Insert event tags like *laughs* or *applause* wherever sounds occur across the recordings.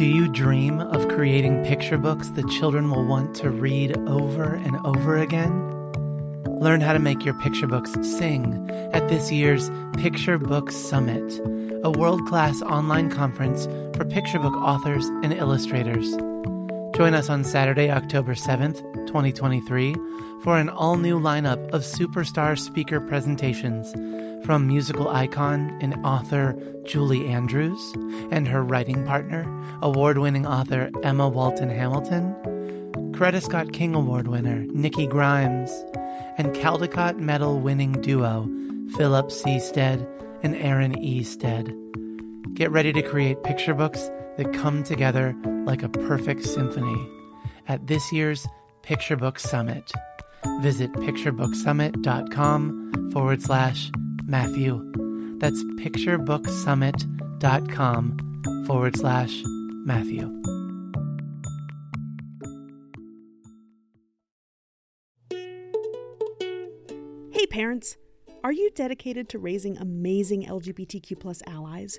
Do you dream of creating picture books that children will want to read over and over again? Learn how to make your picture books sing at this year's Picture Book Summit, a world class online conference for picture book authors and illustrators. Join us on Saturday, October 7th, 2023, for an all new lineup of superstar speaker presentations from musical icon and author Julie Andrews and her writing partner, award winning author Emma Walton Hamilton, Coretta Scott King Award winner Nikki Grimes, and Caldecott Medal winning duo Philip C. Stead and Erin E. Stead. Get ready to create picture books that come together like a perfect symphony at this year's Picture Book Summit. Visit picturebooksummit.com forward slash Matthew. That's picturebooksummit.com forward slash Matthew. Hey parents, are you dedicated to raising amazing LGBTQ plus allies?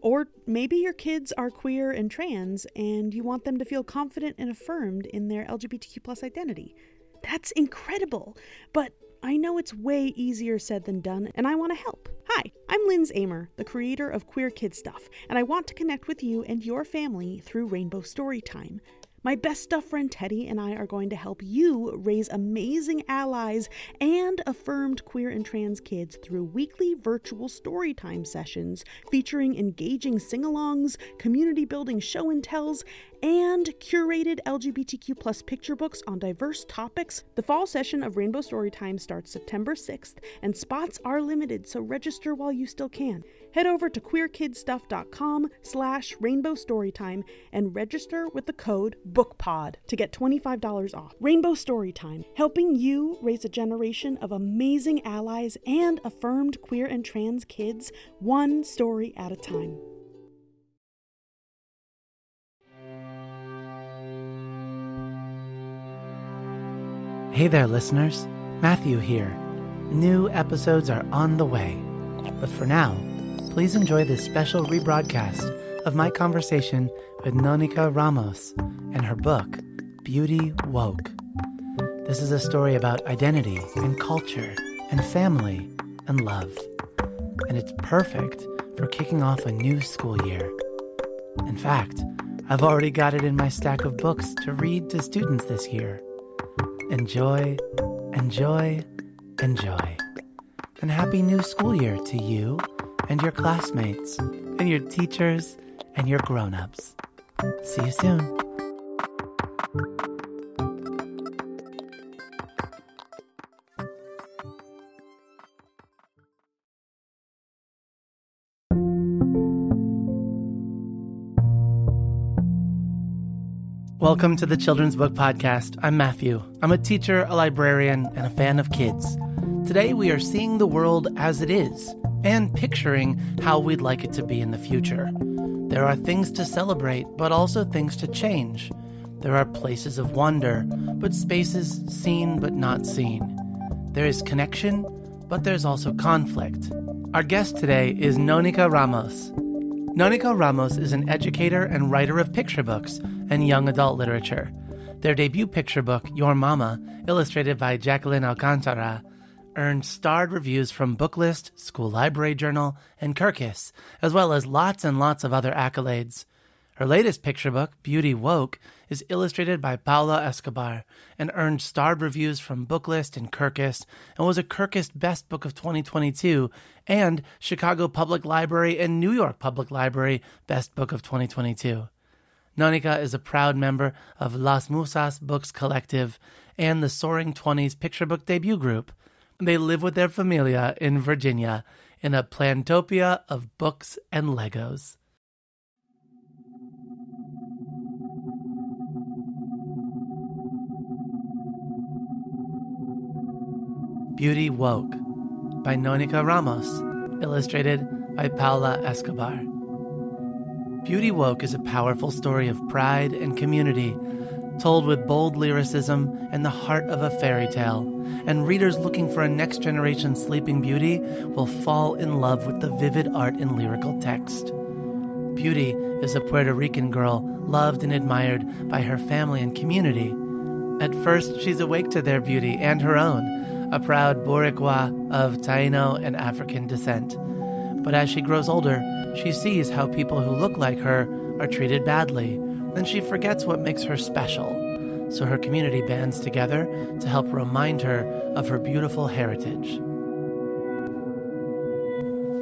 Or maybe your kids are queer and trans and you want them to feel confident and affirmed in their LGBTQ plus identity. That's incredible, but I know it's way easier said than done, and I want to help. Hi, I'm Linz Amer, the creator of Queer Kid Stuff, and I want to connect with you and your family through Rainbow Storytime. My best stuff friend Teddy and I are going to help you raise amazing allies and affirmed queer and trans kids through weekly virtual storytime sessions featuring engaging sing alongs, community building show and tells, and curated LGBTQ plus picture books on diverse topics. The fall session of Rainbow Storytime starts September 6th, and spots are limited, so register while you still can. Head over to queerkidstuff.com slash rainbow storytime and register with the code BOOKPOD to get $25 off. Rainbow Storytime, helping you raise a generation of amazing allies and affirmed queer and trans kids, one story at a time. Hey there, listeners. Matthew here. New episodes are on the way. But for now, please enjoy this special rebroadcast of my conversation with NoNieqa Ramos and her book, Beauty Woke. This is a story about identity and culture and family and love. And it's perfect for kicking off a new school year. In fact, I've already got it in my stack of books to read to students this year. Enjoy, enjoy, enjoy. And happy new school year to you and your classmates and your teachers and your grown ups. See you soon. Welcome to the Children's Book Podcast. I'm Matthew. I'm a teacher, a librarian, and a fan of kids. Today we are seeing the world as it is and picturing how we'd like it to be in the future. There are things to celebrate, but also things to change. There are places of wonder, but spaces seen but not seen. There is connection, but there's also conflict. Our guest today is NoNieqa Ramos. NoNieqa Ramos is an educator and writer of picture books and young adult literature. Their debut picture book, Your Mama, illustrated by Jacqueline Alcantara, earned starred reviews from Booklist, School Library Journal, and Kirkus, as well as lots and lots of other accolades. Her latest picture book, Beauty Woke, is illustrated by Paola Escobar and earned starred reviews from Booklist and Kirkus and was a Kirkus Best Book of 2022 and Chicago Public Library and New York Public Library Best Book of 2022. NoNieqa is a proud member of Las Musas Books Collective and the Soaring Twenties Picture Book Debut Group. They live with their familia in Virginia in a plantopia of books and Legos. Beauty Woke by NoNieqa Ramos, illustrated by Paola Escobar. Beauty Woke is a powerful story of pride and community, told with bold lyricism and the heart of a fairy tale. And readers looking for a next generation Sleeping Beauty will fall in love with the vivid art and lyrical text. Beauty is a Puerto Rican girl loved and admired by her family and community. At first, she's awake to their beauty and her own, a proud Boricua of Taino and African descent. But as she grows older, she sees how people who look like her are treated badly, and she forgets what makes her special. So her community bands together to help remind her of her beautiful heritage.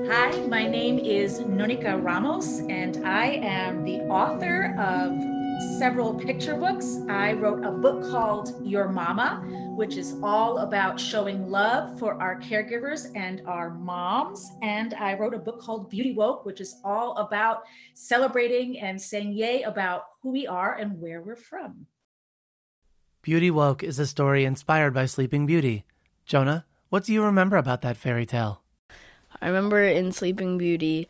Hi, my name is NoNieqa Ramos, and I am the author of several picture books. I wrote a book called Your Mama, which is all about showing love for our caregivers and our moms. And I wrote a book called Beauty Woke, which is all about celebrating and saying yay about who we are and where we're from. Beauty Woke is a story inspired by Sleeping Beauty. Jonah, what do you remember about that fairy tale? I remember in Sleeping Beauty,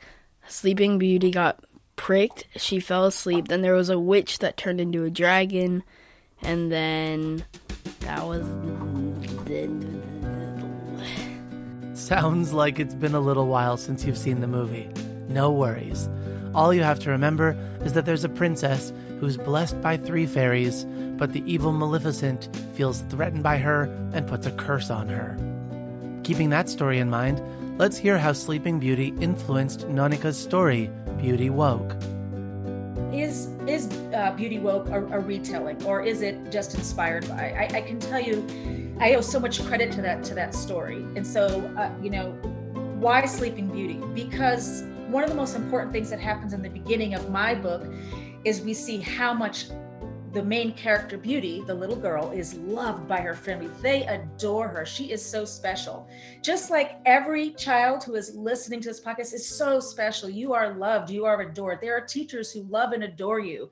Sleeping Beauty got pricked, she fell asleep, then there was a witch that turned into a dragon, and then that was. Sounds like it's been a little while since you've seen the movie. No worries. All you have to remember is that there's a princess who's blessed by three fairies, but the evil Maleficent feels threatened by her and puts a curse on her. Keeping that story in mind, let's hear how Sleeping Beauty influenced NoNieqa's story, Beauty Woke. Is is uh, Beauty Woke a, a, retelling, or is it just inspired by? I, I, can tell you, I owe so much credit to that to that story, and so uh, you know, why Sleeping Beauty? Because one of the most important things that happens in the beginning of my book is we see how much the main character, Beauty, the little girl, is loved by her family. They adore her. She is so special. Just like every child who is listening to this podcast is so special. You are loved, you are adored. There are teachers who love and adore you.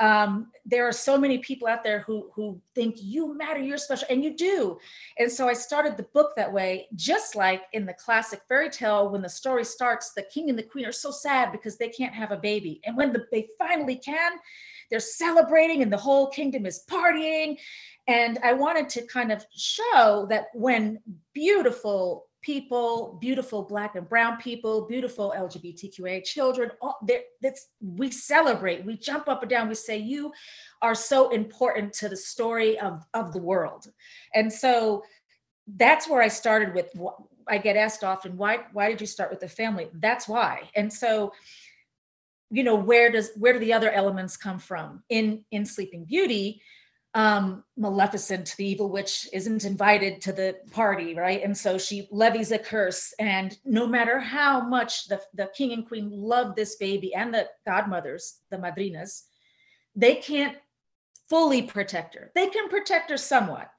Um, there are so many people out there who who think you matter, you're special, and you do. And so I started the book that way, just like in the classic fairy tale, when the story starts, the king and the queen are so sad because they can't have a baby, and when the, they finally can, they're celebrating and the whole kingdom is partying. And I wanted to kind of show that when beautiful people, beautiful black and brown people, beautiful LGBTQA children, all, that's we celebrate, we jump up and down, we say, you are so important to the story of, of the world. And so that's where I started with I get asked often, why, why did you start with the family? That's why. And so you know where does where do the other elements come from in in sleeping beauty um maleficent the evil witch isn't invited to the party right and so she levies a curse and no matter how much the the king and queen love this baby and the godmothers the madrinas they can't fully protect her they can protect her somewhat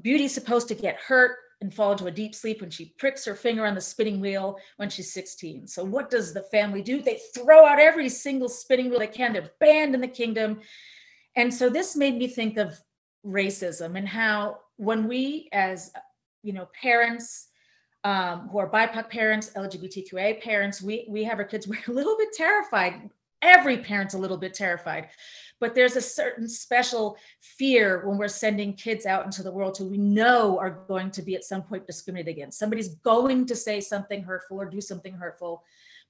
beauty's supposed to get hurt and fall into a deep sleep when she pricks her finger on the spinning wheel when she's 16. So, what does the family do? They throw out every single spinning wheel they can. They're banned in the kingdom. And so, this made me think of racism and how when we, as you know, parents um, who are BIPOC parents, LGBTQA parents, we we have our kids. *laughs* We're a little bit terrified. Every parent's a little bit terrified but there's a certain special fear when we're sending kids out into the world who we know are going to be at some point discriminated against. Somebody's going to say something hurtful or do something hurtful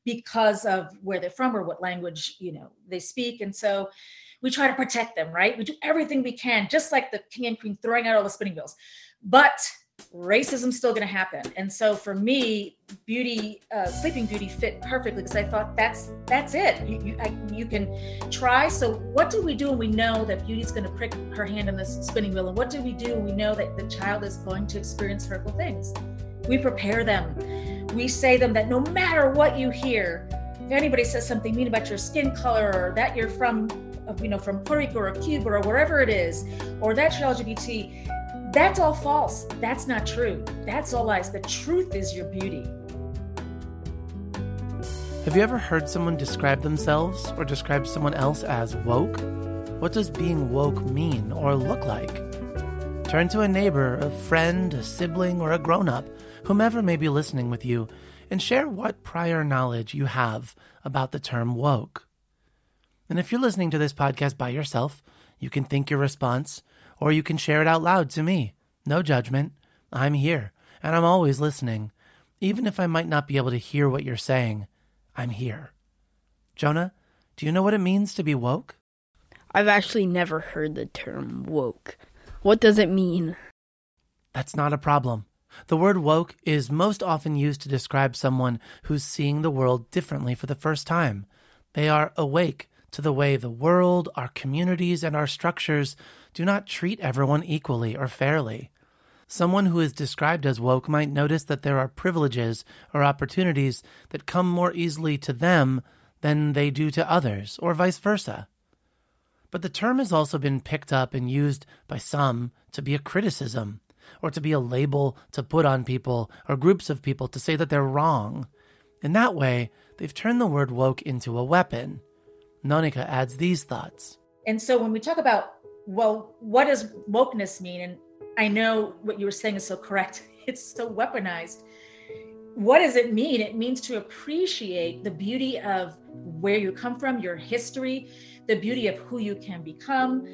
because of where they're from or what language you know they speak and so we try to protect them right? We do everything we can just like the king and queen throwing out all the spinning wheels. But racism's still going to happen. And so for me beauty uh, sleeping beauty fit perfectly because i thought that's that's it. You, you, I, you, can try. So what do we do when we know that beauty's going to prick her hand in the spinning wheel? And what do we do when we know that the child is going to experience hurtful things? We prepare them. We say them that no matter what you hear if anybody says something mean about your skin color or that you're from you know from puerto rico or cuba or wherever it is or that you're lgbt that's all false. That's not true. That's all lies. The truth is your beauty. Have you ever heard someone describe themselves or describe someone else as woke? What does being woke mean or look like? Turn to a neighbor, a friend, a sibling, or a grown up, whomever may be listening with you, and share what prior knowledge you have about the term woke. And if you're listening to this podcast by yourself, you can think your response or you can share it out loud to me. No judgment. I'm here, and I'm always listening. Even if I might not be able to hear what you're saying, I'm here. Jonah, do you know what it means to be woke? I've actually never heard the term woke. What does it mean? That's not a problem. The word woke is most often used to describe someone who's seeing the world differently for the first time. They are awake to the way the world, our communities, and our structures do not treat everyone equally or fairly. Someone who is described as woke might notice that there are privileges or opportunities that come more easily to them than they do to others, or vice versa. But the term has also been picked up and used by some to be a criticism, or to be a label to put on people or groups of people to say that they're wrong. In that way, they've turned the word woke into a weapon. NoNieqa adds these thoughts. And so when we talk about, well, what does wokeness mean? And I know what you were saying is so correct. *laughs* It's so weaponized. What does it mean? It means to appreciate the beauty of where you come from, your history, the beauty of who you can become,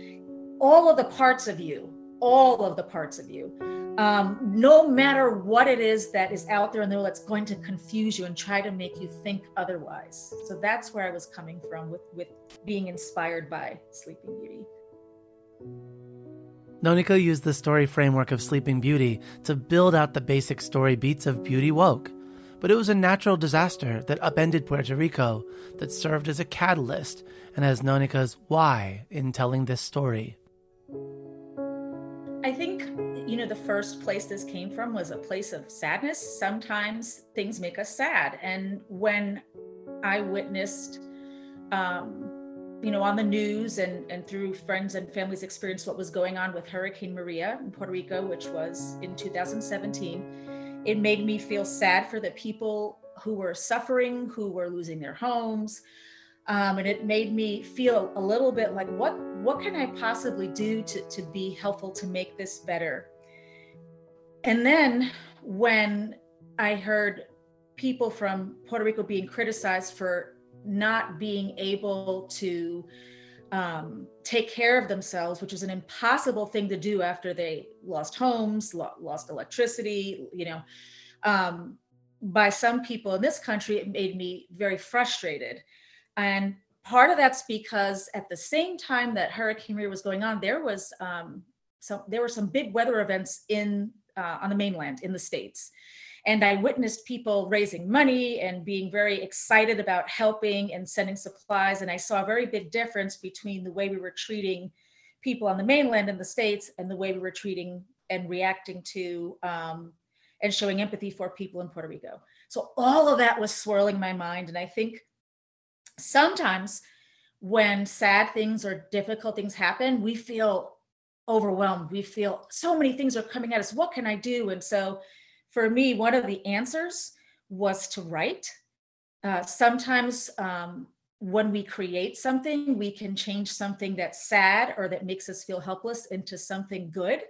all of the parts of you, all of the parts of you. Um, no matter what it is that is out there in the world that's going to confuse you and try to make you think otherwise. So that's where I was coming from with, with being inspired by Sleeping Beauty. NoNieqa used the story framework of Sleeping Beauty to build out the basic story beats of Beauty Woke. But it was a natural disaster that upended Puerto Rico that served as a catalyst and as NoNieqa's why in telling this story. I think, you know, the first place this came from was a place of sadness. Sometimes things make us sad. And when I witnessed, um, you know, on the news and, and through friends and families experience what was going on with Hurricane Maria in Puerto Rico, which was in 2017, it made me feel sad for the people who were suffering, who were losing their homes. Um, and it made me feel a little bit like what what can I possibly do to, to be helpful to make this better? And then when I heard people from Puerto Rico being criticized for not being able to um, take care of themselves, which is an impossible thing to do after they lost homes, lo- lost electricity, you know. Um, by some people in this country, it made me very frustrated. And part of that's because at the same time that Hurricane Maria was going on, there was um, some there were some big weather events in uh, on the mainland in the states, and I witnessed people raising money and being very excited about helping and sending supplies. And I saw a very big difference between the way we were treating people on the mainland in the States and the way we were treating and reacting to um, and showing empathy for people in Puerto Rico. So all of that was swirling my mind. And I think sometimes when sad things or difficult things happen, we feel overwhelmed. We feel so many things are coming at us. What can I do? And so for me, one of the answers was to write. Uh, sometimes um, when we create something, we can change something that's sad or that makes us feel helpless into something good.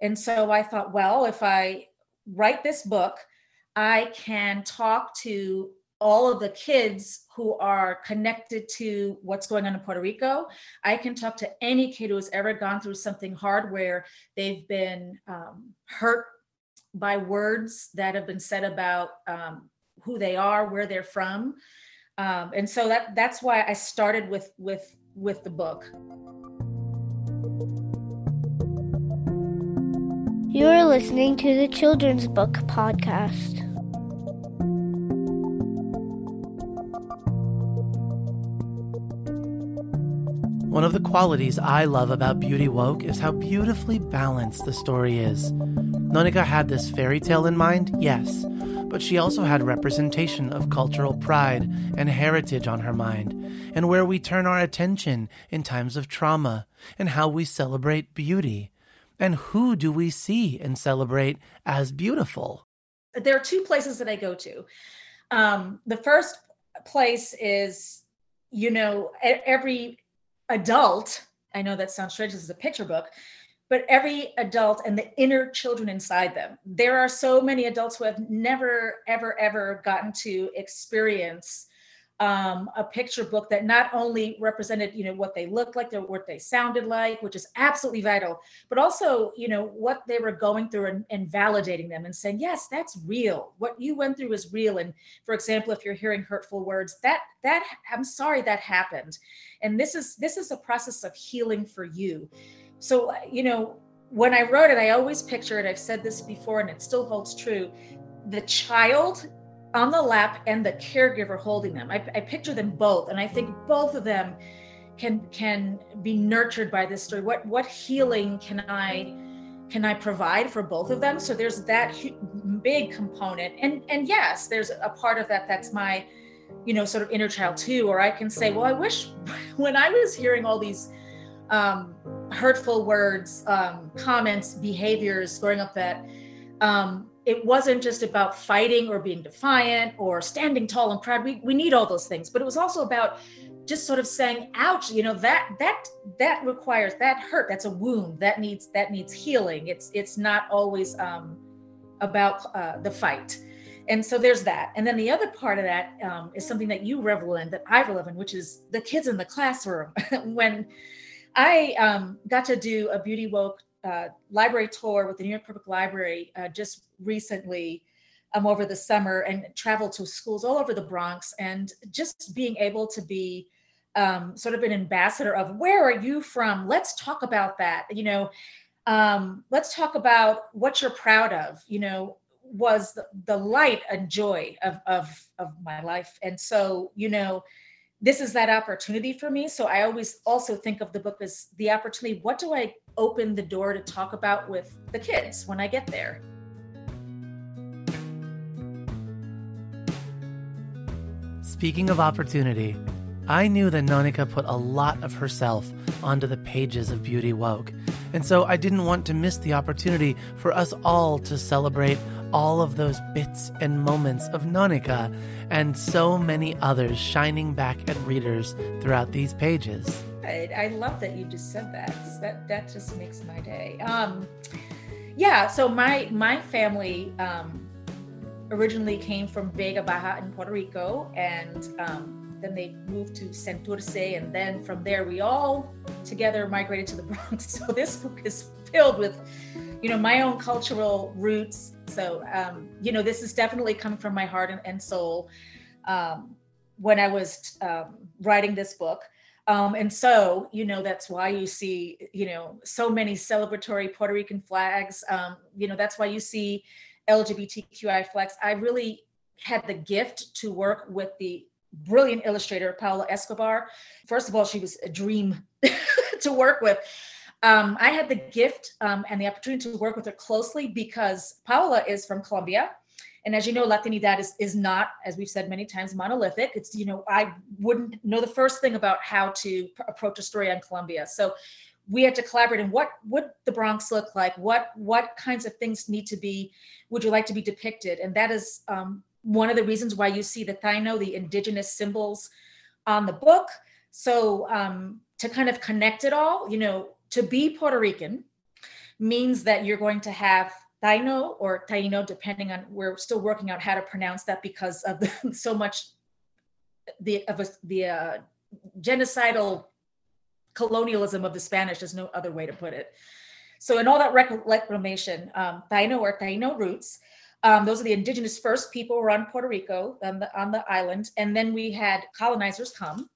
And so I thought, well, if I write this book, I can talk to all of the kids who are connected to what's going on in Puerto Rico. I can talk to any kid who has ever gone through something hard where they've been um, hurt by words that have been said about um, who they are, where they're from, um, and so that that's why I started with with with the book. You are listening to the Children's Book Podcast. One of the qualities I love about Beauty Woke is how beautifully balanced the story is. NoNieqa had this fairy tale in mind, yes, but she also had representation of cultural pride and heritage on her mind, and where we turn our attention in times of trauma, and how we celebrate beauty. And who do we see and celebrate as beautiful? There are two places that I go to. Um, the first place is, you know, every adult, I know that sounds strange, this is a picture book, but every adult and the inner children inside them. There are so many adults who have never, ever, ever gotten to experience um, a picture book that not only represented, you know, what they looked like, what they sounded like, which is absolutely vital, but also, you know, what they were going through and, and validating them and saying, yes, that's real. What you went through is real. And for example, if you're hearing hurtful words, that that I'm sorry that happened, and this is this is a process of healing for you. So, you know, when I wrote it, I always picture it. I've said this before, and it still holds true. The child on the lap and the caregiver holding them. I, I picture them both, and I think both of them can can be nurtured by this story. What what healing can I can I provide for both of them? So there's that big component, and and yes, there's a part of that that's my you know sort of inner child too. Or I can say, well, I wish *laughs* when I was hearing all these um, hurtful words, um, comments, behaviors growing up that um, it wasn't just about fighting or being defiant or standing tall and proud. We, we need all those things, but it was also about just sort of saying, ouch, you know, that, that, that requires, that hurt, that's a wound that needs, that needs healing. It's, it's not always um, about uh, the fight. And so there's that. And then the other part of that um, is something that you revel in, that I revel in, which is the kids in the classroom. *laughs* when I um, got to do a Beauty Woke uh, library tour with the New York Public Library uh, just recently um, over the summer and traveled to schools all over the Bronx and just being able to be um, sort of an ambassador of where are you from? Let's talk about that. You know, um, let's talk about what you're proud of. You know, was the, the light and joy of, of of my life. And so, you know, this is that opportunity for me. So I always also think of the book as the opportunity. What do I open the door to talk about with the kids when I get there? Speaking of opportunity, I knew that NoNieqa put a lot of herself onto the pages of Beauty Woke, and so I didn't want to miss the opportunity for us all to celebrate all of those bits and moments of NoNieqa and so many others shining back at readers throughout these pages. I, I love that you just said that. That that just makes my day. Um, yeah. So my my family um, originally came from Vega Baja in Puerto Rico, and um, then they moved to Santurce, and then from there we all together migrated to the Bronx. *laughs* So this book is filled with, you know, my own cultural roots so, um, you know, this is definitely coming from my heart and, and soul um, when I was um, writing this book. Um, and so, you know, that's why you see, you know, so many celebratory Puerto Rican flags. Um, you know, that's why you see LGBTQI flags. I really had the gift to work with the brilliant illustrator Paola Escobar. First of all, she was a dream *laughs* to work with um, I had the gift um, and the opportunity to work with her closely because Paola is from Colombia. And as you know, Latinidad is, is not, as we've said many times, monolithic. It's, you know, I wouldn't know the first thing about how to pr- approach a story on Colombia. So we had to collaborate and what would the Bronx look like? What what kinds of things need to be, would you like to be depicted? And that is um, one of the reasons why you see the Taino, the indigenous symbols on the book. So um, to kind of connect it all, you know, to be Puerto Rican means that you're going to have Taino or Taino, depending on we're still working out how to pronounce that because of the, *laughs* so much the of a, the uh, genocidal colonialism of the Spanish. There's no other way to put it. So in all that reclamation, um, Taino or Taino roots, um, those are the indigenous first people were on Puerto Rico on the on the island, and then we had colonizers come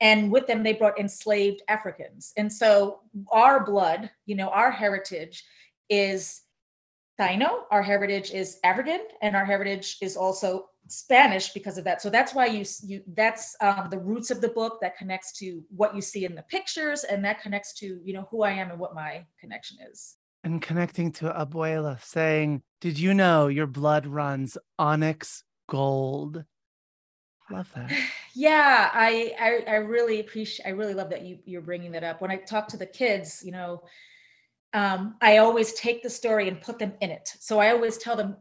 and with them they brought enslaved africans and so our blood you know our heritage is Taino, our heritage is African, and our heritage is also Spanish because of that. So that's why you you that's um, the roots of the book that connects to what you see in the pictures, and that connects to you know who I am and what my connection is. And connecting to Abuela saying, "Did you know your blood runs onyx gold?" Love that. *sighs* Yeah, I, I, I really appreciate. I really love that you you're bringing that up. When I talk to the kids, you know, um, I always take the story and put them in it. So I always tell them,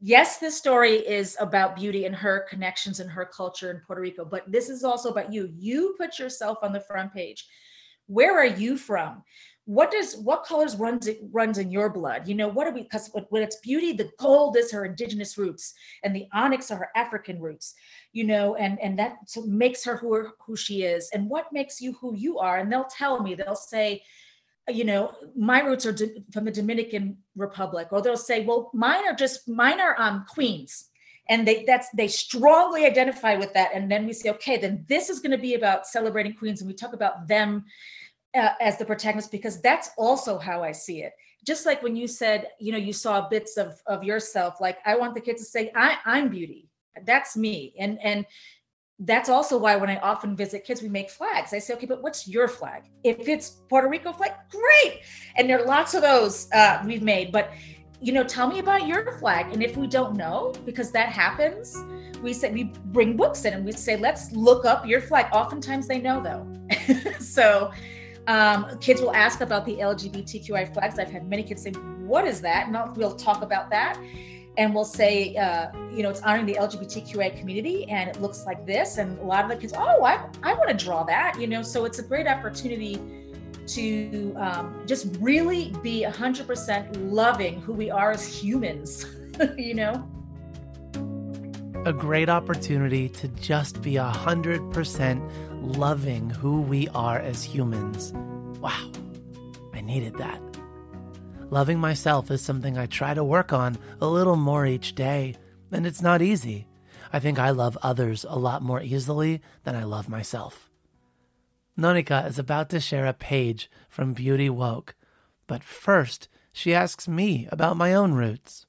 yes, this story is about beauty and her connections and her culture in Puerto Rico, but this is also about you. You put yourself on the front page. where are you from what does what colors runs it runs in your blood? You know what are we because when it's beauty the gold is her indigenous roots and the onyx are her african roots you know and and that makes her who her, who she is. And what makes you who you are? And they'll tell me they'll say you know my roots are from the dominican republic or they'll say well mine are just mine are um queens. And they that's they strongly identify with that. And then we say okay then this is going to be about celebrating queens. And we talk about them uh, as the protagonist because that's also how I see it. Just like when you said, you know, you saw bits of of yourself. Like I want the kids to say, I, I'm beauty. That's me. And and that's also why when I often visit kids, we make flags. I say, okay, but what's your flag? If it's Puerto Rico flag, great. And there are lots of those uh, we've made. But you know, tell me about your flag. And if we don't know, because that happens, we say we bring books in and we say, let's look up your flag. Oftentimes they know though. *laughs* so um, kids will ask about the LGBTQI flags. I've had many kids say, "What is that?" And I'll, we'll talk about that, and we'll say, uh, you know, it's honoring the LGBTQI community, and it looks like this. And a lot of the kids, oh, I, I want to draw that, you know. So it's a great opportunity to um, just really be 100% loving who we are as humans, *laughs* you know. A great opportunity to just be 100% loving who we are as humans. Wow, I needed that. Loving myself is something I try to work on a little more each day, and it's not easy. I think I love others a lot more easily than I love myself. NoNieqa is about to share a page from Beauty Woke, but first, she asks me about my own roots.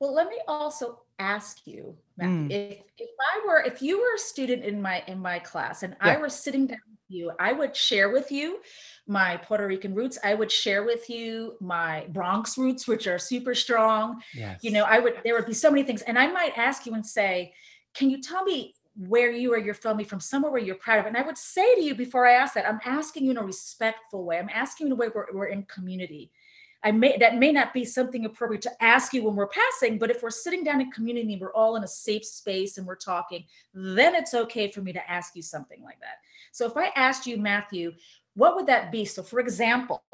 Well, let me also ask you, mm. if if I were if you were a student in my in my class and yeah. I were sitting down with you, I would share with you my Puerto Rican roots. I would share with you my Bronx roots, which are super strong. Yes. You know, I would there would be so many things, and I might ask you and say, "Can you tell me where you or your family from somewhere where you're proud of and i would say to you before i ask that i'm asking you in a respectful way i'm asking you in a way where we're in community I may that may not be something appropriate to ask you when we're passing, but if we're sitting down in community, and we're all in a safe space and we're talking, then it's okay for me to ask you something like that. So if I asked you, Matthew, what would that be? So, for example,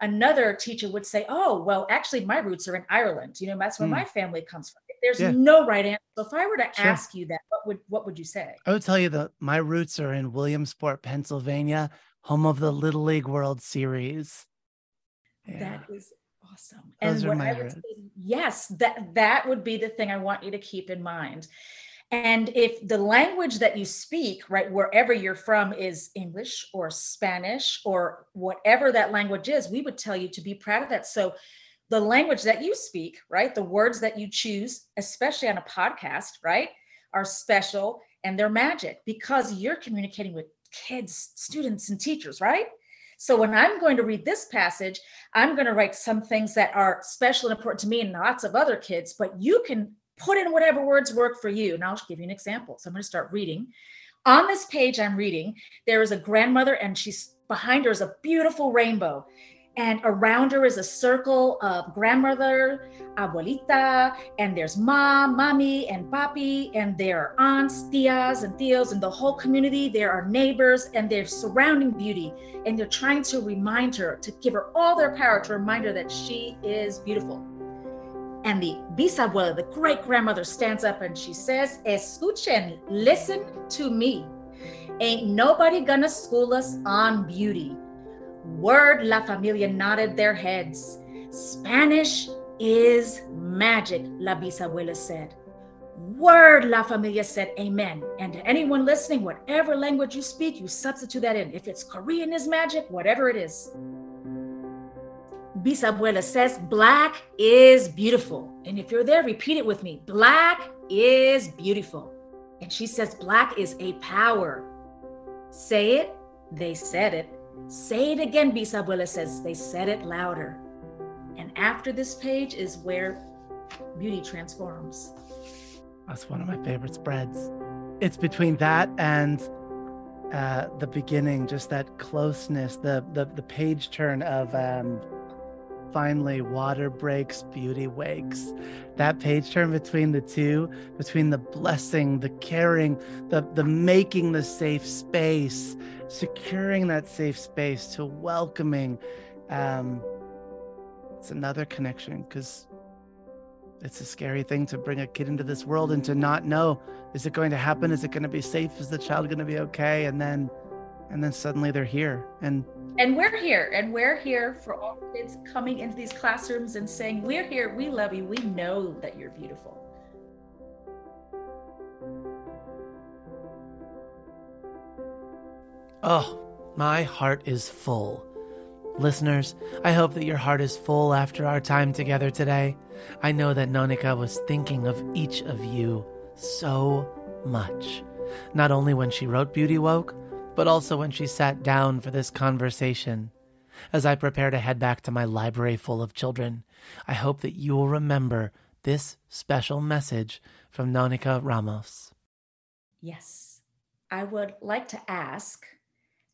another teacher would say, "Oh, well, actually, my roots are in Ireland. You know, that's where mm. my family comes from." There's yeah. no right answer. So, if I were to sure. ask you that, what would what would you say? I would tell you that my roots are in Williamsport, Pennsylvania, home of the Little League World Series. Yeah. That is awesome. Those and what I would say, yes, that that would be the thing I want you to keep in mind. And if the language that you speak, right, wherever you're from, is English or Spanish or whatever that language is, we would tell you to be proud of that. So, the language that you speak, right, the words that you choose, especially on a podcast, right, are special and they're magic because you're communicating with kids, students, and teachers, right? So when I'm going to read this passage, I'm going to write some things that are special and important to me and lots of other kids, but you can put in whatever words work for you. And I'll give you an example. So I'm going to start reading. On this page I'm reading, there is a grandmother and she's behind her is a beautiful rainbow and around her is a circle of grandmother, abuelita, and there's mom, mommy, and papi, and there are aunts, tias, and tios, and the whole community. There are neighbors, and they're surrounding beauty, and they're trying to remind her, to give her all their power to remind her that she is beautiful. And the bisabuela, the great grandmother, stands up and she says, Escuchen, listen to me. Ain't nobody gonna school us on beauty. Word La Familia nodded their heads. Spanish is magic, La Bisabuela said. Word La Familia said, Amen. And to anyone listening, whatever language you speak, you substitute that in. If it's Korean is magic, whatever it is. Bisabuela says, Black is beautiful. And if you're there, repeat it with me. Black is beautiful. And she says, Black is a power. Say it. They said it. Say it again, Bisabuela says. They said it louder. And after this page is where beauty transforms. That's one of my favorite spreads. It's between that and uh, the beginning, just that closeness, the the, the page turn of um, finally, water breaks, beauty wakes. That page turn between the two, between the blessing, the caring, the, the making the safe space, securing that safe space to welcoming. Um, it's another connection because it's a scary thing to bring a kid into this world and to not know is it going to happen is it going to be safe is the child going to be okay and then and then suddenly they're here. And and we're here and we're here for all kids coming into these classrooms and saying we're here we love you we know that you're beautiful. Oh my heart is full. Listeners, I hope that your heart is full after our time together today. I know that NoNieqa was thinking of each of you so much, not only when she wrote Beauty Woke, but also when she sat down for this conversation. As I prepare to head back to my library full of children, I hope that you will remember this special message from NoNieqa Ramos. Yes, I would like to ask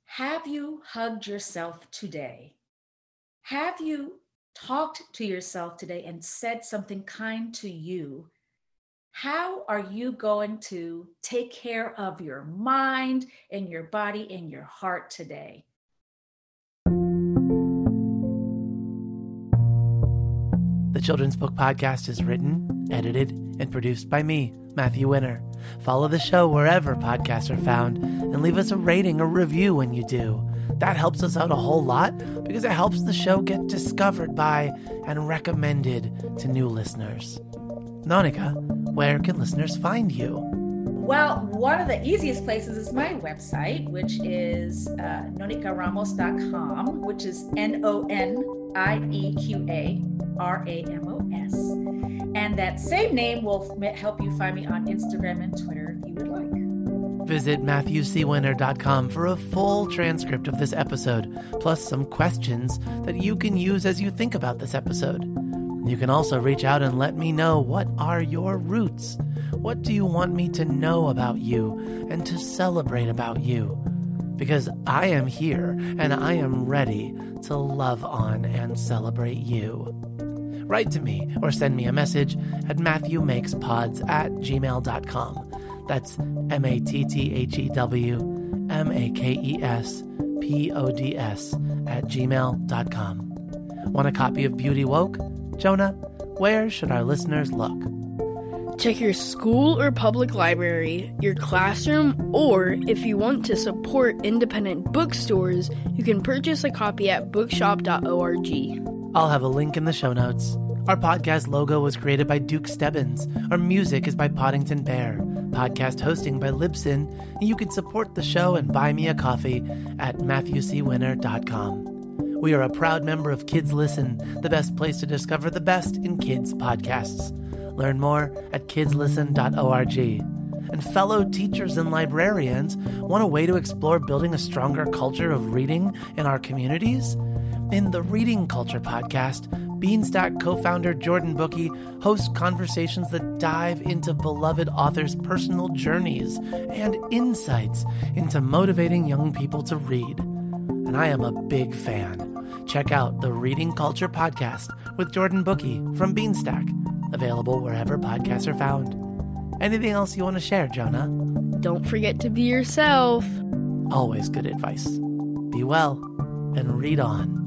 Have you hugged yourself today? Have you talked to yourself today and said something kind to you? How are you going to take care of your mind and your body and your heart today? The Children's Book Podcast is written, edited, and produced by me, Matthew Winner. Follow the show wherever podcasts are found and leave us a rating or review when you do. That helps us out a whole lot because it helps the show get discovered by and recommended to new listeners. NoNieqa, where can listeners find you? Well, one of the easiest places is my website, which is uh, nonieqaramos.com, which is N O N I E Q A R A M O S. And that same name will help you find me on Instagram and Twitter if you would like. Visit MatthewCWinner.com for a full transcript of this episode, plus some questions that you can use as you think about this episode. You can also reach out and let me know what are your roots? What do you want me to know about you and to celebrate about you? Because I am here and I am ready to love on and celebrate you. Write to me or send me a message at MatthewMakesPods at gmail.com. That's M A T T H E W M A K E S P O D S at gmail.com. Want a copy of Beauty Woke? Jonah, where should our listeners look? Check your school or public library, your classroom, or if you want to support independent bookstores, you can purchase a copy at bookshop.org. I'll have a link in the show notes. Our podcast logo was created by Duke Stebbins. Our music is by Poddington Bear. Podcast hosting by Libsyn. You can support the show and buy me a coffee at MatthewCWinner.com. We are a proud member of Kids Listen, the best place to discover the best in kids podcasts. Learn more at kidslisten.org. And fellow teachers and librarians want a way to explore building a stronger culture of reading in our communities? In the Reading Culture podcast, Beanstack co founder Jordan Bookey hosts conversations that dive into beloved authors' personal journeys and insights into motivating young people to read. And I am a big fan. Check out the Reading Culture podcast with Jordan Bookey from Beanstack, available wherever podcasts are found. Anything else you want to share, Jonah? Don't forget to be yourself. Always good advice. Be well and read on.